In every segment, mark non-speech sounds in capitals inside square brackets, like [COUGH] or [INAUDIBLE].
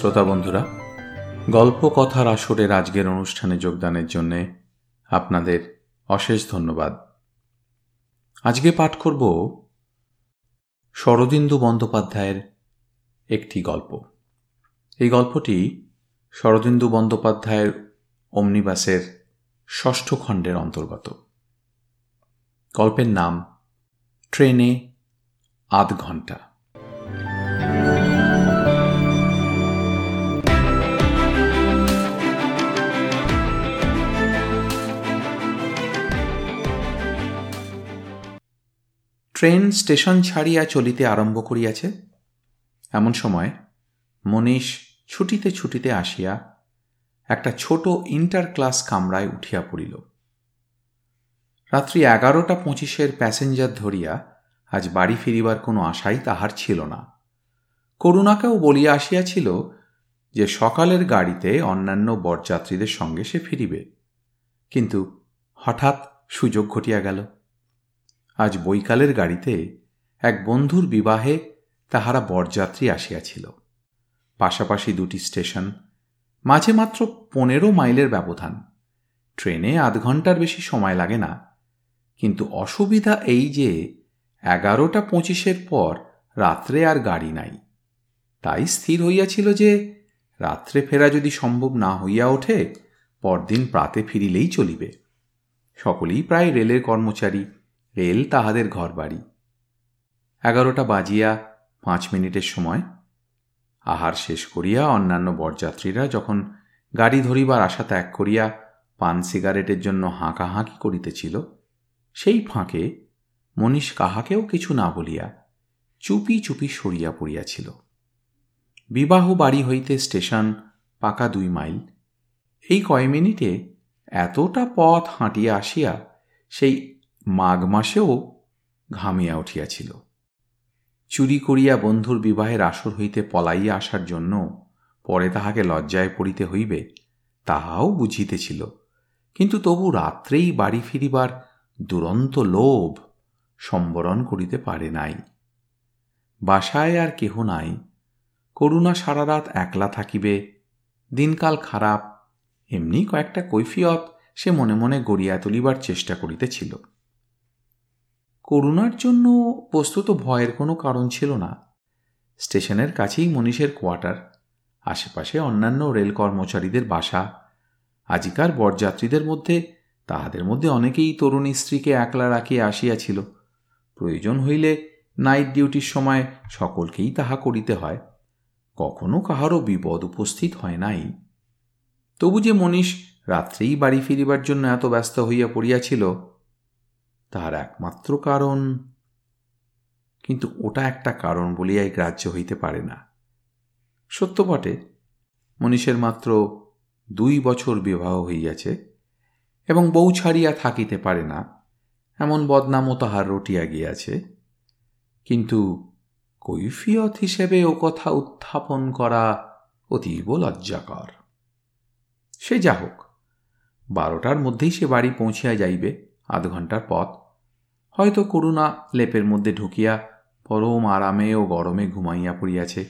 শ্রোতা বন্ধুরা, গল্প কথার আসরের আজকের অনুষ্ঠানে যোগদানের জন্য আপনাদের অশেষ ধন্যবাদ। আজকে পাঠ করব শরদিন্দু বন্দ্যোপাধ্যায়ের একটি গল্প। এই গল্পটি শরদিন্দু বন্দ্যোপাধ্যায়ের অমনিবাসের ষষ্ঠ খণ্ডের অন্তর্গত। গল্পের নাম, ট্রেনে আধ ঘণ্টা ট্রেন স্টেশন ছাড়িয়া চলিতে আরম্ভ করিয়াছে। এমন সময় মনীষ ছুটিতে ছুটিতে আসিয়া একটা ছোট ইন্টার ক্লাস কামরায় উঠিয়া পড়িল। রাত্রি এগারোটা পঁচিশের প্যাসেঞ্জার ধরিয়া আজ বাড়ি ফিরিবার কোনো আশাই তাহার ছিল না। করুণাকেও বলিয়া আসিয়াছিল যে সকালের গাড়িতে অন্যান্য বরযাত্রীদের সঙ্গে সে ফিরিবে। কিন্তু হঠাৎ সুযোগ ঘটিয়া গেল। আজ বৈকালের গাড়িতে এক বন্ধুর বিবাহে তাহারা বরযাত্রী আসিয়াছিল। পাশাপাশি দুটি স্টেশন, মাঝে মাত্র পনেরো মাইলের ব্যবধান। ট্রেনে আধ ঘণ্টার বেশি সময় লাগে না, কিন্তু অসুবিধা এই যে এগারোটা পঁচিশের পর রাত্রে আর গাড়ি নাই। তাই স্থির হইয়াছিল যে রাত্রে ফেরা যদি সম্ভব না হইয়া ওঠে, পরদিন প্রাতে ফিরিলেই চলিবে। সকলেই প্রায় রেলের কর্মচারী রেল তাহাদের ঘর বাড়ি এগারোটা বাজিয়া পাঁচ মিনিটের সময় আহার শেষ করিয়া অন্যান্য বরযাত্রীরা যখন গাড়ি ধরিবার আশা ত্যাগ করিয়া পান সিগারেটের জন্য হাঁকাহাঁকি করিতেছিল, সেই ফাঁকে মনীষ কাহাকেও কিছু না বলিয়া চুপি চুপি সরিয়া পড়িয়াছিল। বিবাহ বাড়ি হইতে স্টেশন পাকা দুই মাইল। এই কয় মিনিটে এতটা পথ হাঁটিয়া আসিয়া সেই মাঘ মাসেও ঘামিয়া উঠিয়াছিল। চুরি করিয়া বন্ধুর বিবাহের আসর হইতে পলাইয়া আসার জন্য পরে তাহাকে লজ্জায় পড়িতে হইবে, তাহাও বুঝিতেছিল। কিন্তু তবু রাত্রেই বাড়ি ফিরিবার দুরন্ত লোভ সম্বরণ করিতে পারে নাই। বাসায় আর কেহ নাই, করুণা সারা রাত একলা থাকিবে, দিনকাল খারাপ, এমনি কয়েকটা কৈফিয়ত সে মনে মনে গড়িয়া তুলিবার চেষ্টা করিতেছিল। করুণার জন্য বস্তুত ভয়ের কোনো কারণ ছিল না। স্টেশনের কাছেই মনীষের কোয়ার্টার, আশেপাশে অন্যান্য রেল কর্মচারীদের বাসা, আজিকার বরযাত্রীদের মধ্যে, তাহাদের মধ্যে অনেকেই তরুণী স্ত্রীকে একলা রাখিয়া আসিয়াছিল। প্রয়োজন হইলে নাইট ডিউটির সময় সকলকেই তাহা করিতে হয়, কখনো কাহারও বিপদ উপস্থিত হয় নাই। তবু যে মনীষ রাত্রেই বাড়ি ফিরিবার জন্য এত ব্যস্ত হইয়া পড়িয়াছিল তাহার একমাত্র কারণ। কিন্তু ওটা একটা কারণ বলিয়াই গ্রাহ্য হইতে পারে না। সত্য বটে, মনীষের মাত্র দুই বছর বিবাহ হইয়াছে এবং বউ ছাড়িয়া থাকিতে পারে না, এমন বদনামও তাহার রটিয়া গিয়াছে। কিন্তু কৈফিয়ত হিসেবে ও কথা উত্থাপন করা অতীব লজ্জাকর। সে যা হোক বারোটার মধ্যেই সে বাড়ি পৌঁছিয়া যাইবে। আধ ঘণ্টার পথ। হয়তো করুণা লেপের মধ্যে ঢুকিয়া পরম আরামে ও গরমে ঘুমাইয়া পড়িয়াছে।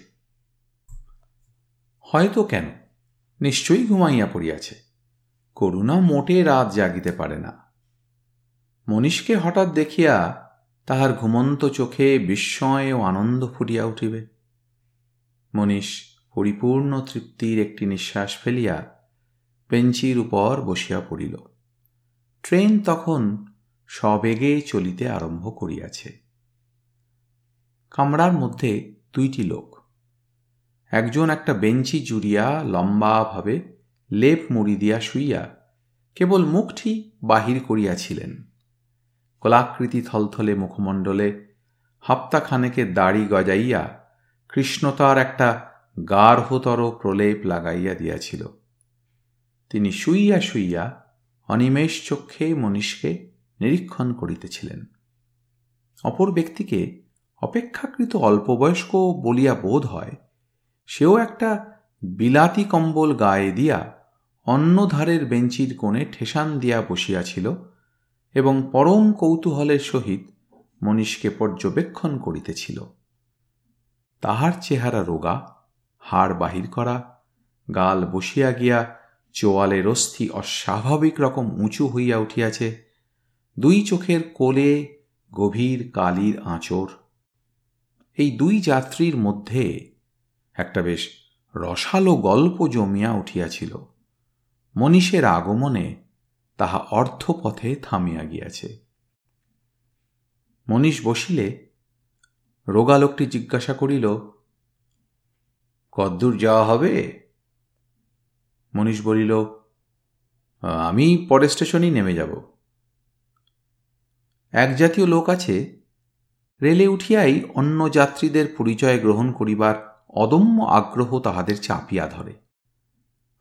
হয়তো কেন? নিশ্চয়ই ঘুমাইয়া পড়িয়াছে। করুণা মোটে রাত জাগিতে পারে না। মনীষকে হঠাৎ দেখিয়া তাহার ঘুমন্ত চোখে বিস্ময় ও আনন্দ ফুটিয়া উঠিবে। মনীষ পরিপূর্ণ তৃপ্তির একটি নিঃশ্বাস ফেলিয়া বেঞ্চির উপর বসিয়া পড়িল। ট্রেন তখন সবেগে চলিতে আরম্ভ করিয়াছে। কামরার মধ্যে দুইটি লোক। একজন একটা বেঞ্চি জুড়িয়া লম্বাভাবে লেপ মুড়ি দিয়া শুইয়া কেবল মুখটি বাহির করিয়াছিলেন। কলাকৃতি থলথলে মুখমণ্ডলে হপ্তাখানেকের দাড়ি গজাইয়া কৃষ্ণতার একটা গার্হতর প্রলেপ লাগাইয়া দিয়াছিল। তিনি শুইয়া শুইয়া অনিমেষ চক্ষে মনীষকে নিরীক্ষণ করিতেছিলেন। অপর ব্যক্তিকে অপেক্ষাকৃত অল্পবয়স্ক বলিয়া বোধ হয়, সেও একটা বিলাতি কম্বল গায়ে দিয়া অন্য ধারের বেঞ্চির কোণে ঠেসান দিয়া বসিয়াছিল এবং পরম কৌতূহলের সহিত মনীষকে পর্যবেক্ষণ করিতেছিল। তাহার চেহারা রোগা, হাড় বাহির করা, গাল বসিয়া গিয়া চোয়ালের অস্থি অস্বাভাবিক রকম উঁচু হইয়া উঠিয়াছে। দুই চোখের কোলে গভীর কালির আঁচড়। এই দুই যাত্রীর মধ্যে একটা বেশ রসালো গল্প জমিয়া উঠিয়াছিল। মনীষের আগমনে তাহা অর্ধপথে থামিয়া গিয়াছে। মনীষ বসিলে রোগালোকটি জিজ্ঞাসা করিল, কদ্দূর যাওয়া হবে? মনীষ বলিল, আমি পরে স্টেশনেই নেমে যাব। এক জাতীয় লোক আছে, রেলে উঠিয়াই অন্য যাত্রীদের পরিচয় গ্রহণ করিবার অদম্য আগ্রহ তাহাদের চাপিয়া ধরে।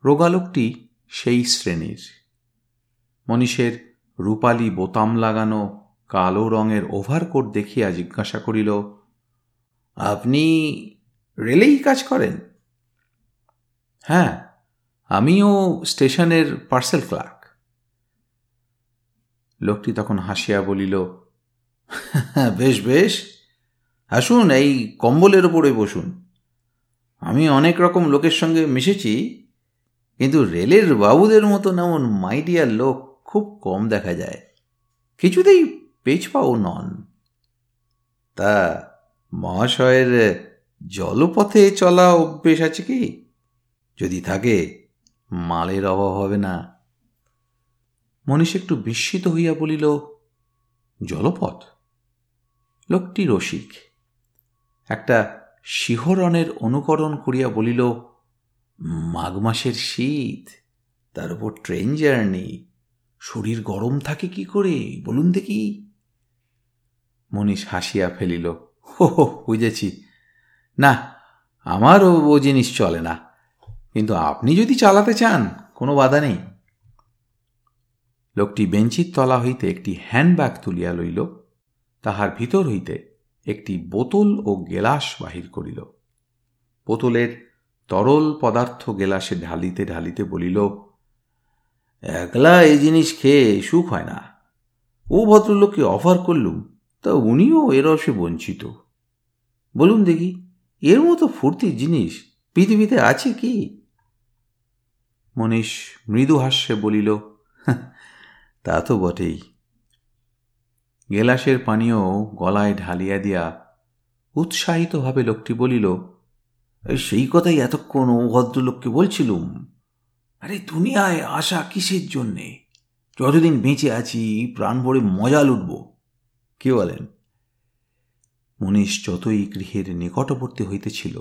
রোগালোকটি সেই শ্রেণির। মনীষের রূপালি বোতাম লাগানো, কালো রঙের ওভারকোট দেখিয়া জিজ্ঞাসা করিল, আপনি রেলেই কাজ করেন? হ্যাঁ আমিও স্টেশনের পার্সেল ক্লার্ক। লোকটি তখন হাসিয়া বলিল, [LAUGHS] বেশ বেশ। আসুন, এই কম্বলের ওপরে বসুন। আমি অনেক রকম লোকের সঙ্গে মিশেছি, কিন্তু রেলের বাবুদের মতো এমন মাইডিয়ার লোক খুব কম দেখা যায়। কিছুতেই পেছপাও নন। তা মহাশয়ের জলপথে চলা অভ্যেস আছে কি? যদি থাকে মালের অভাব হবে না। মনীষ একটু বিস্মিত হইয়া বলিল, জলপথ? লোকটি রসিক। একটা শিহরণের অনুকরণ করিয়া বলিল, মাঘ মাসের শীত, তার উপর ট্রেন জার্নি, শরীর গরম থাকে কি করে, বলুন দেখি। মনীষ হাসিয়া ফেলিল, হো বুঝেছি। না, আমারও ও জিনিস চলে না। কিন্তু আপনি যদি চালাতে চান, কোনো বাধা নেই। লোকটি বেঞ্চির তলা হইতে একটি হ্যান্ডব্যাগ তুলিয়া লইল, তাহার ভিতর হইতে একটি বোতল ও গেলাস বাহির করিল। বোতলের তরল পদার্থ গেলাসে ঢালিতে ঢালিতে বলিল, একলা এই জিনিস খেয়ে সুখ হয় না। ও ভদ্রলোককে অফার করলুম, তা উনিও এ রসে বঞ্চিত। বলুন দেখি, এর মতো ফুর্তির জিনিস পৃথিবীতে আছে কি? মনীষ মৃদু হাস্যে বলিল তা তো বটেই। গেলাসের পানীয় গলায় ঢালিয়া দিয়া উৎসাহিতভাবে লোকটি বলিল, সেই কথাই এতক্ষণ ও ভদ্রলোককে বলছিলুম। আরে, দুনিয়ায় আসা কিসের জন্যে? যতদিন বেঁচে আছি, প্রাণ ভরে মজা লুটব। কে বলেন? মনীষ যতই গৃহের নিকটবর্তী হইতেছিল,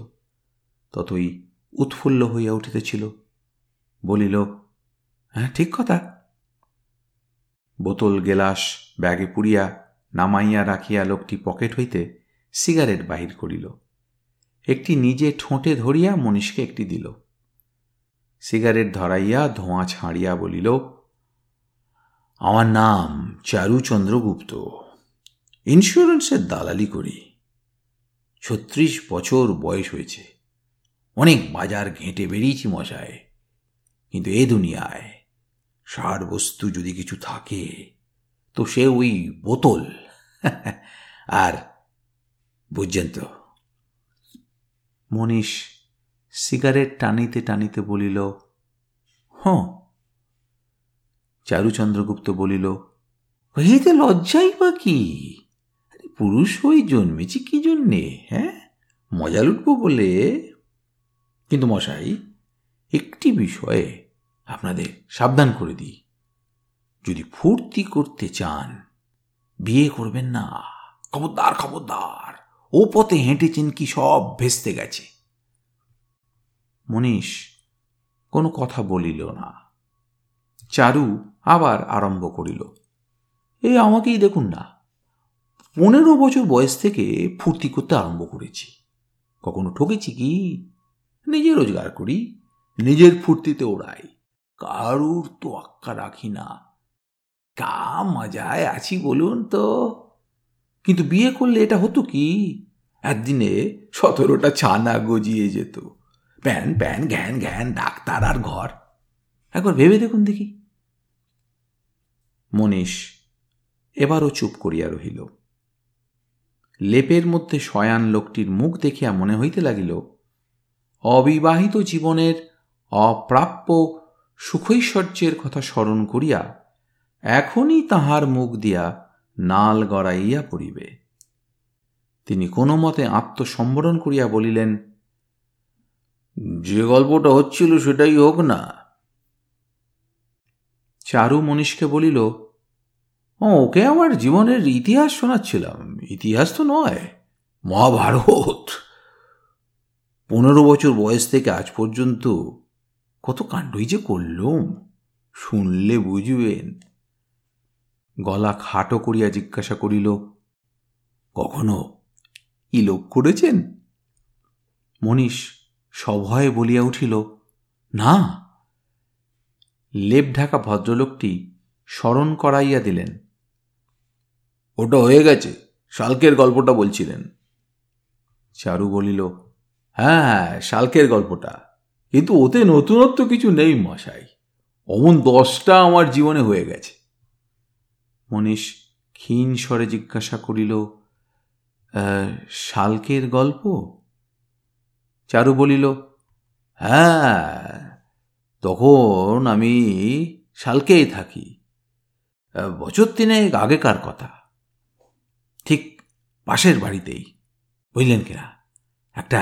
ততই উৎফুল্ল হইয়া উঠিতেছিল। বলিল হ্যাঁ ঠিক কথা। বোতল, গেলাস, ব্যাগে পুড়িয়া নামাইয়া রাখিয়া লোকটি পকেট হইতে সিগারেট বাহির করিল। একটি নিজে ঠোঁটে ধরিয়া মনীষকে একটি দিল। সিগারেট ধরাইয়া ধোঁয়া ছাড়িয়া বলিল, আমার নাম চারু চন্দ্রগুপ্ত ইন্স্যুরেন্সের দালালি করি। ছত্রিশ বছর বয়স হয়েছে। অনেক বাজার ঘেঁটে বেরিয়েছি মশায়। কিন্তু এ দুনিয়ায় সার বস্তু যদি কিছু থাকে, তো সে ওই বোতল। [LAUGHS] আর বুঝছেন তো? মনীষ সিগারেট টানিতে টানিতে বলিল হ চারুচন্দ্রগুপ্ত বলিল এতে লজ্জাই বা কি? পুরুষ হয়ে জন্মেছি কি জন্যে হ্যাঁ? মজা লুটবো বলে? কিন্তু মশাই, একটি বিষয়ে আপনাদের সাবধান করে দিই। যদি ফুর্তি করতে চান, বিয়ে করবেন না। খবরদার খবরদার। ও পথে হেঁটেছেন কি সব ভেস্তে গেছে। মনীষ কোনো কথা বলিল না। চারু আবার আরম্ভ করিল এই আমাকেই দেখুন না। পনেরো বছর বয়স থেকে ফুর্তি করতে আরম্ভ করেছি। কখনো ঠকেছি কি? নিজে রোজগার করি, নিজের ফুর্তিতে ওড়াই কারুর তো আক্কা রাখি না। কা মজায় আছি বলুন তো। কিন্তু বিয়ে করলে এটা হতো কি? একদিনে সতেরোটা ছানা গজিয়ে যেত। প্যান প্যান, ঘ্যান ঘ্যান, ডাক্তার আর ঘর। একবার ভেবে দেখুন দেখি। মনীষ এবারও চুপ করিয়া রহিল। লেপের মধ্যে শয়ান লোকটির মুখ দেখিয়া মনে হইতে লাগিল, অবিবাহিত জীবনের অপ্রাপ্য সুখৈশ্বর্যের কথা স্মরণ করিয়া এখনই তাহার মুখ দিয়া নাল গড়াইয়া পড়িবে। তিনি কোনো মতে আত্মসম্বরণ করিয়া বলিলেন, যে গল্পটা হচ্ছিল সেটাই হোক না। চারু মনীষকে বলিল ওকে আমার জীবনের ইতিহাস শোনাচ্ছিলাম। ইতিহাস তো নয়, মহাভারত। পনেরো বছর বয়স থেকে আজ পর্যন্ত কত কাণ্ডই যে করলুম? শুনলে বুঝবেন। গলা খাটো করিয়া জিজ্ঞাসা করিল, কখনো ইলোক করেছেন? মনীষ সভয়ে বলিয়া উঠিল, না। লেপ ঢাকা ভদ্রলোকটি স্মরণ করাইয়া দিলেন। ওটা হয়ে গেছে, শালকের গল্পটা বলছিলেন। চারু বলিল হ্যাঁ হ্যাঁ শালকের গল্পটা। কিন্তু ওতে নতুনত্ব কিছু নেই, মশাই। অমন দশটা আমার জীবনে হয়ে গেছে। মনীষ ক্ষীণ স্বরে জিজ্ঞাসা করিল শালকের গল্প? চারু বলিল হ্যাঁ তখন আমি শালকেই থাকি। বছর তিনেক আগেকার কথা। ঠিক পাশের বাড়িতেই, বুঝলেন কিনা? একটা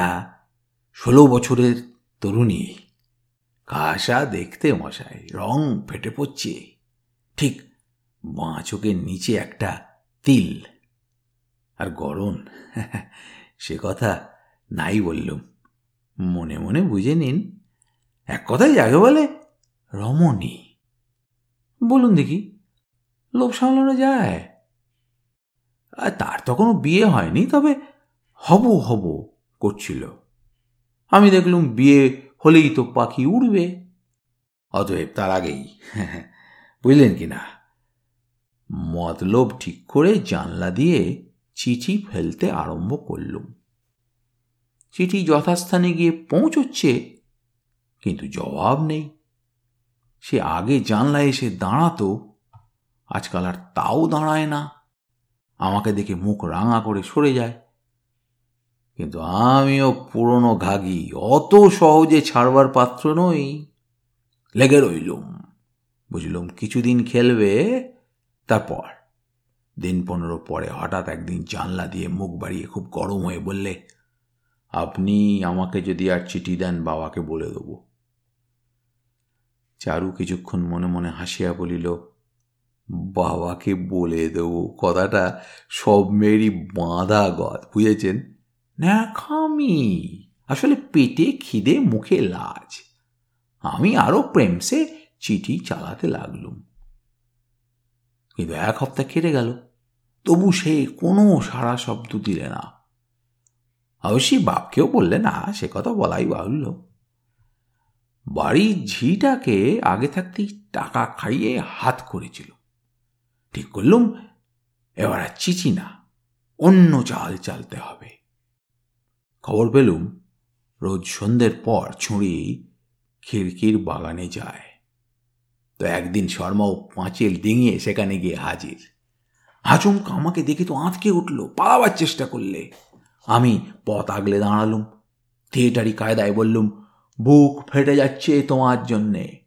ষোলো বছরের তরুণী, কাশা দেখতে মশাই, রং ফেটে পড়ছে। ঠিক বাঁ চোখের নিচে একটা তিল। আর গরম [LAUGHS] সে কথা নাই বললুম। মনে মনে বুঝে নিন। এক কথাই যাকে বলে, রমণী। বলুন দেখি, লোভ সামলানো যায়? আর তার তো কোনো বিয়ে হয়নি, তবে হব হব করছিল। আমি দেখলুম বিয়ে হলেই তো পাখি উড়বে। অতএব তার আগেই, বুঝলেন কি না? মতলব ঠিক করে জানলা দিয়ে চিঠি ফেলতে আরম্ভ করলুম। চিঠি যথাস্থানে গিয়ে পৌঁছচ্ছে, কিন্তু জবাব নেই। সে আগে জানলায় এসে দাঁড়াতো, আজকাল আর তাও দাঁড়ায় না। আমাকে দেখে মুখ রাঙা করে সরে যায়। কিন্তু আমিও পুরনো ঘাগি অত সহজে ছাড়বার পাত্র নই। লেগে রইলুম। বুঝলুম কিছুদিন খেলবে, তারপর। দিন পনেরো পরে হঠাৎ একদিন জানলা দিয়ে মুখ বাড়িয়ে খুব গরম হয়ে বললে, আপনি আমাকে যদি আর চিঠি দেন, বাবাকে বলে দেব। চারু কিছুক্ষণ মনে মনে হাসিয়া বলিল, বাবাকে বলে দেব, কথাটা সব মেয়েরই বাঁধা গদ, বুঝেছেন? ন্যাখামি আসলে পেটে খিদে, মুখে লাজ। আমি আরও প্রেমসে চিঠি চালাতে লাগলুম। কিন্তু এক হপ্তাহ কেটে গেল। তবু সে কোনো সারা শব্দ দিলে না। অবশ্যই বাপকেও বললে, না, সে কথা বলাই বাহুল্য। বাড়ির ঝিটাকে আগে থাকতেই টাকা খাইয়ে হাত করেছিল। ঠিক করলুম, এবার আর চিচি না, অন্য চাল চালতে হবে। খবর পেলুম, রোজ সন্ধ্যের পর ছুঁড়ি খিড়কির বাগানে যায়। তো একদিন শর্মাও পাঁচেল ডিঙিয়ে সেখানে গিয়ে হাজির। আচমকা আমাকে দেখে তো আঁতকে উঠল, পালাবার চেষ্টা করলে। আমি পথ আগলে দাঁড়ালুম, থিয়েটারি কায়দায় বললুম, বুক ফেটে যাচ্ছে তোমার জন্যে।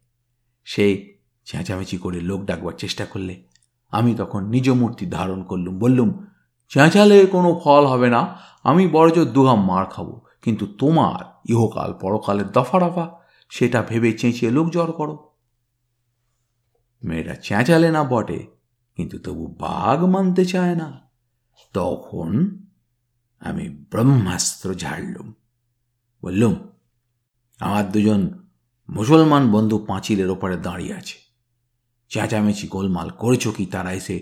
সে চেঁচামেচি করে লোক ডাকবার চেষ্টা করলে। আমি তখন নিজ মূর্তি ধারণ করলুম, বললুম চেঁচালে কোনো ফল হবে না, আমি বড়জোর দুহাম মার খাব। কিন্তু তোমার ইহকাল পরকালের দফা রফা সেটা ভেবে চেঁচিয়ে লোক জ্বর করো। মেয়েটা চেঁচালে না বটে, কিন্তু তবু বাঘ মানতে চায় না। তখন আমি ব্রহ্মাস্ত্র ঝাড়লুম। বললুম, আমার দুজন মুসলমান বন্ধু পাঁচিলের ওপরে দাঁড়িয়ে আছে। চেঁচামেচি গোলমাল করেছ কি তারা এসে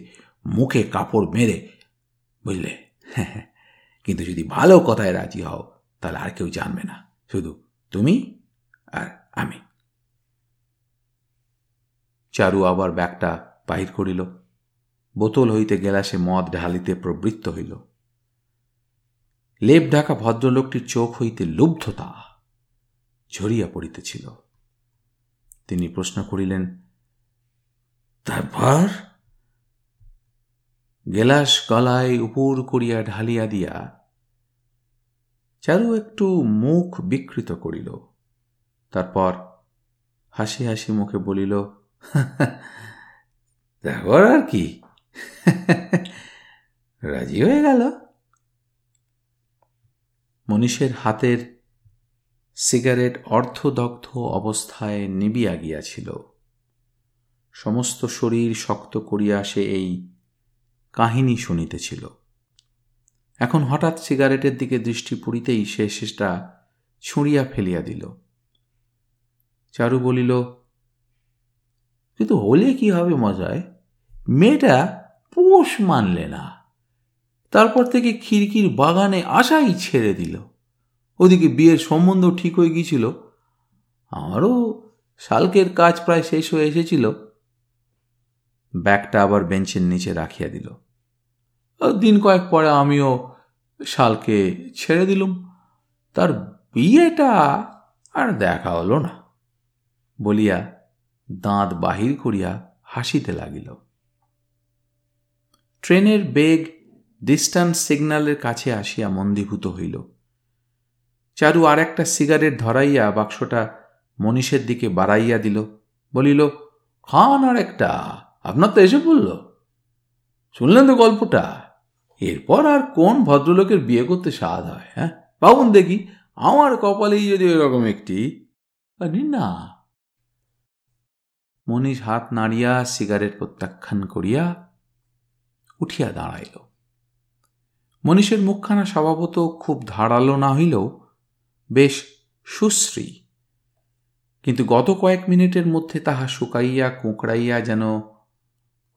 মুখে কাপড় মেরে বুঝলে? [LAUGHS] কিন্তু যদি ভালো কথায় রাজি হও, তাহলে আর কেউ জানবে না। শুধু তুমি আর আমি। চারু আবার ব্যাগটা বাহির করিল। বোতল হইতে গেলাসে মদ ঢালিতে প্রবৃত্ত হইল। লেপ ঢাকা ভদ্রলোকটির চোখ হইতে লুব্ধতা ঝরিয়া পড়িতেছিল। তিনি প্রশ্ন করিলেন, তারপর? গেলাস গলায় উপর করিয়া ঢালিয়া দিয়া চারু একটু মুখ বিকৃত করিল। তারপর হাসি হাসি মুখে বলিল দেখো আর কি? রাজি হয়ে গেল? মনীষের হাতের সিগারেট অর্ধদগ্ধ অবস্থায় নিবিয়া গিয়াছিল। সমস্ত শরীর শক্ত করিয়া সে এই কাহিনী শুনিতেছিল। এখন হঠাৎ সিগারেটের দিকে দৃষ্টি পড়িতেই সে শেষটা ছুঁড়িয়া ফেলিয়া দিল। চারু বলিল কিন্তু হলে কি হবে মজায়? মেয়েটা পোষ মানলে না। তারপর থেকে খিড়কির বাগানে আসাই ছেড়ে দিল। ওদিকে বিয়ের সম্বন্ধ ঠিক হয়ে গিয়েছিল। আমারও শালকের কাজ প্রায় শেষ হয়ে এসেছিল। ব্যাগটা আবার বেঞ্চের নিচে রাখিয়া দিল। দিন কয়েক পরে আমিও শালকে ছেড়ে দিলুম। তার বিয়েটা আর দেখা হলো না বলিয়া দাঁত বাহির করিয়া হাসিতে লাগিল। ট্রেনের বেগ ডিস্টান্স সিগন্যালের কাছে আসিয়া মন্দীভূত হইল। চারু আর একটা সিগারেট ধরাইয়া বাক্সটা মনীষের দিকে বাড়াইয়া দিল, বলিল, খান আর একটা আপনার তো এসে পড়ল। শুনলেন তো গল্পটা? এরপর আর কোন ভদ্রলোকের বিয়ে করতে স্বাদ হয় হ্যাঁ? ভাবুন দেখি, আমার কপালেই যদি এরকম একটি। না। মনীষ হাত নাড়িয়া সিগারেট প্রত্যাখ্যান করিয়া উঠিয়া দাঁড়াইল। মনীষের মুখখানা স্বভাবত খুব ধারালো না হইলেও বেশ সুশ্রী। কিন্তু গত কয়েক মিনিটের মধ্যে তাহা শুকাইয়া কুঁকড়াইয়া যেন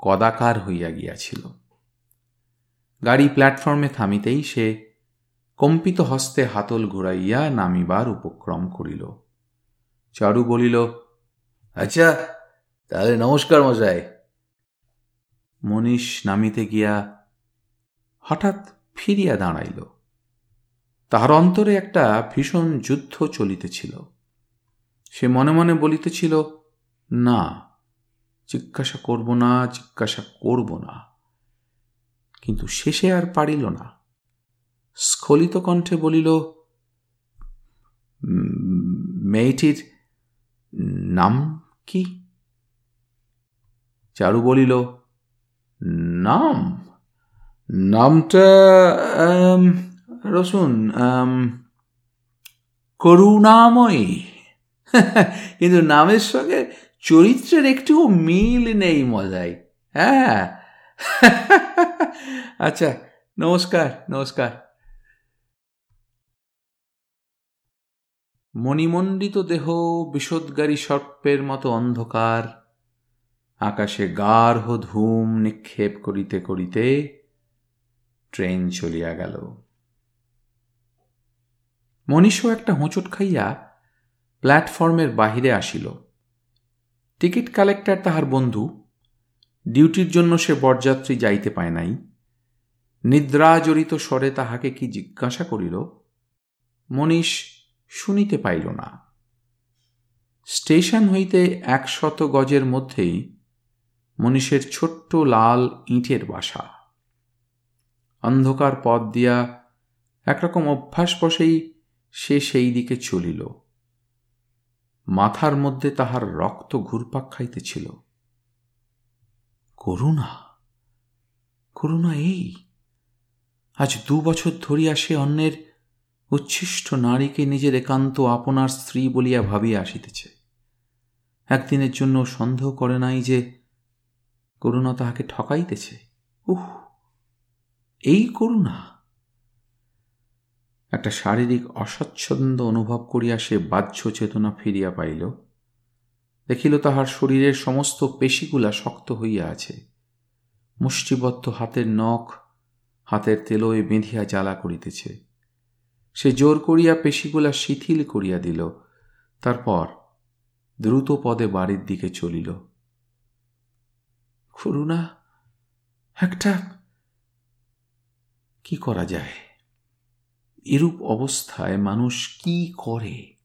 কদাকার হইয়া গিয়াছিল। গাড়ি প্ল্যাটফর্মে থামিতেই সে কম্পিত হস্তে হাতল ঘুরাইয়া নামিবার উপক্রম করিল। চারু বলিল আচ্ছা তাহলে নমস্কার মশাই। মনীষ নামিতে গিয়া হঠাৎ ফিরিয়া দাঁড়াইল। তাহার অন্তরে একটা ভীষণ যুদ্ধ চলিতেছিল। সে মনে মনে বলিতেছিল না জিজ্ঞাসা করব না, জিজ্ঞাসা করব না। কিন্তু শেষে আর পারিল না। স্খলিত কণ্ঠে বলিল মেয়েটির নাম কি? চারু বলিল, নাম? নামটা রসুন করুণাময়ী। [LAUGHS] কিন্তু নামের সঙ্গে চরিত্রের একটুও মিল নেই মজাই হ্যাঁ। আচ্ছা নমস্কার নমস্কার। মণিমণ্ডিত দেহ বিষোদ্গারী সর্পের মতো অন্ধকার। আকাশে গার্হ ধূম নিক্ষেপ করিতে করিতে ট্রেন চলিয়া গেল। মনীষও একটা হোঁচট খাইয়া প্ল্যাটফর্মের বাহিরে আসিল। টিকিট কালেক্টর তাহার বন্ধু, ডিউটির জন্য সে বরযাত্রী যাইতে পায় নাই। নিদ্রাজড়িত স্বরে তাহাকে কি জিজ্ঞাসা করিল, মনীষ শুনিতে পাইল না। স্টেশন হইতে একশত গজের মধ্যেই মনীষের ছোট্ট লাল ইঁটের বাসা। অন্ধকার পথ দিয়া একরকম অভ্যাস বসেই সে সেই দিকে চলিল। মাথার মধ্যে তাহার রক্ত ঘুরপাক খাইতেছিল। করুণা করুণা এই, আজ দু বছর ধরিয়া সে অন্যের উচ্ছিষ্ট নারীকে নিজের একান্ত আপনার স্ত্রী বলিয়া ভাবিয়া আসিতেছে। একদিনের জন্য সন্দেহ করে নাই যে করুণা তাহাকে ঠকাইতেছে। উহ, এই করুণা একটা শারীরিক অস্বচ্ছন্দ অনুভব করিয়া সে বাহ্য চেতনা ফিরিয়া পাইল। দেখিল তাহার শরীরের সমস্ত পেশিগুলা শক্ত হইয়া আছে। মুষ্টিবদ্ধ হাতের নখ হাতের তেলোয় বেঁধিয়া জ্বালা করিতেছে। সে জোর করিয়া পেশিগুলা শিথিল করিয়া দিল। তারপর দ্রুত পদে বাড়ির দিকে চলিল। করুণা, একটা কি করা যায়? এরূপ অবস্থায় মানুষ কি করে?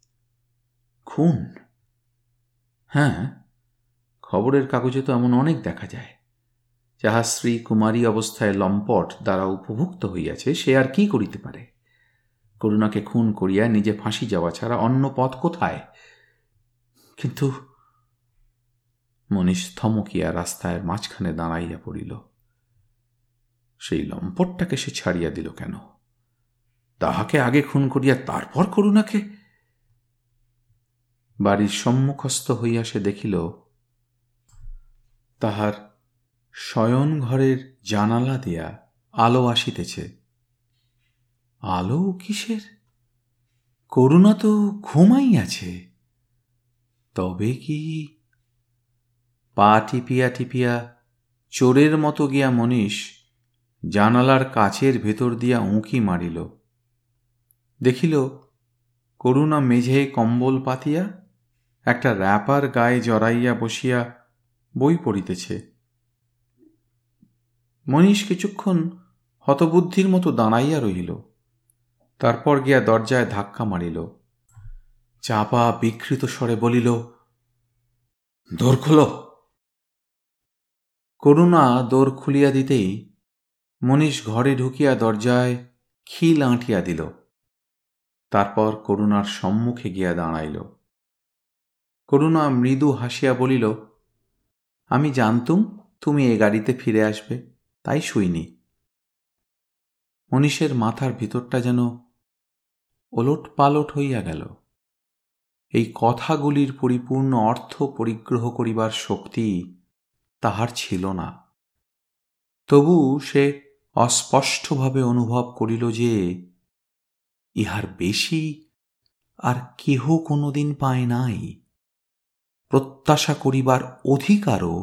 খুন? হ্যাঁ খবরের কাগজে তো এমন অনেক দেখা যায়। যাহা স্ত্রী কুমারী অবস্থায় লম্পট দ্বারা উপভুক্ত হইয়াছে, সে আর কি করিতে পারে? করুণাকে খুন করিয়া নিজে ফাঁসি যাওয়া ছাড়া অন্য পথ কোথায়? কিন্তু মনীষ থমকিয়া রাস্তায় মাঝখানে দাঁড়াইয়া পড়িল। সেই লম্পটটাকে সে ছাড়িয়া দিল কেন? তাহাকে আগে খুন করিয়া তারপর করুণাকে? বাড়ির সম্মুখস্থ হইয়া সে দেখিল, তাহার শয়ন ঘরের জানালা দিয়া আলো আসিতেছে। আলো কিসের? করুণা তো ঘুমাইয়াছে। তবে কি পা টিপিয়া টিপিয়া চোরের মতো গিয়া মনীষ জানালার কাচের ভেতর দিয়া উঁকি মারিল? দেখিল করুণা মেঝে কম্বল পাতিয়া একটা র্যাপার গায়ে জড়াইয়া বসিয়া বই পড়িতেছে। মনীষ কিছুক্ষণ হতবুদ্ধির মতো দাঁড়াইয়া রহিল, তারপর গিয়া দরজায় ধাক্কা মারিল। চাপা বিকৃত স্বরে বলিল, দোর খোল। করুণা দোর খুলিয়া দিতেই মনীষ ঘরে ঢুকিয়া দরজায় খিল আঁটিয়া দিল। তারপর করুণার সম্মুখে গিয়া দাঁড়াইল। করুণা মৃদু হাসিয়া বলিল, আমি জানতুম তুমি এ গাড়িতে ফিরে আসবে, তাই শুইনি। মনীষের মাথার ভিতরটা যেন ওলট পালট হইয়া গেল। এই কথাগুলির পরিপূর্ণ অর্থ পরিগ্রহ করিবার শক্তি তাহার ছিল না। তবু সে অস্পষ্টভাবে অনুভব করিল যে ইহার বেশি আর কেহ কোনোদিন পায় নাই। প্রত্যাশা করিবার অধিকারও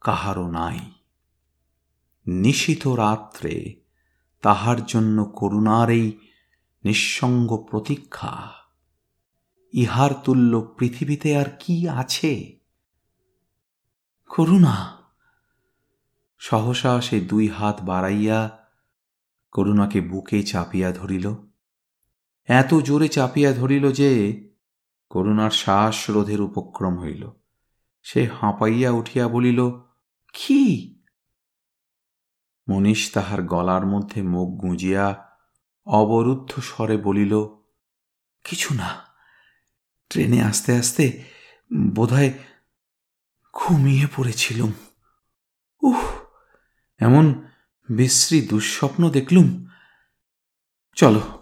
কাহারও নাই। নিশিত রাত্রে তাহার জন্য করুণার এই নিঃসঙ্গ প্রতীক্ষা, ইহার তুল্য পৃথিবীতে আর কি আছে? করুণা, সহসা সে দুই হাত বাড়াইয়া করুণাকে বুকে চাপিয়া ধরিল। এত জোরে চাপিয়া ধরিল যে করুণার শ্বাস রোধের উপক্রম হইল। সে হাঁপাইয়া উঠিয়া বলিল, কি? মনীষ তাহার গলার মধ্যে মুখ গুঁজিয়া অবরুদ্ধ স্বরে বলিল, কিছু না, ট্রেনে আসতে আসতে বোধহয় ঘুমিয়ে পড়েছিলুম। উহ, এমন বিশ্রী দুঃস্বপ্ন দেখলুম। চলো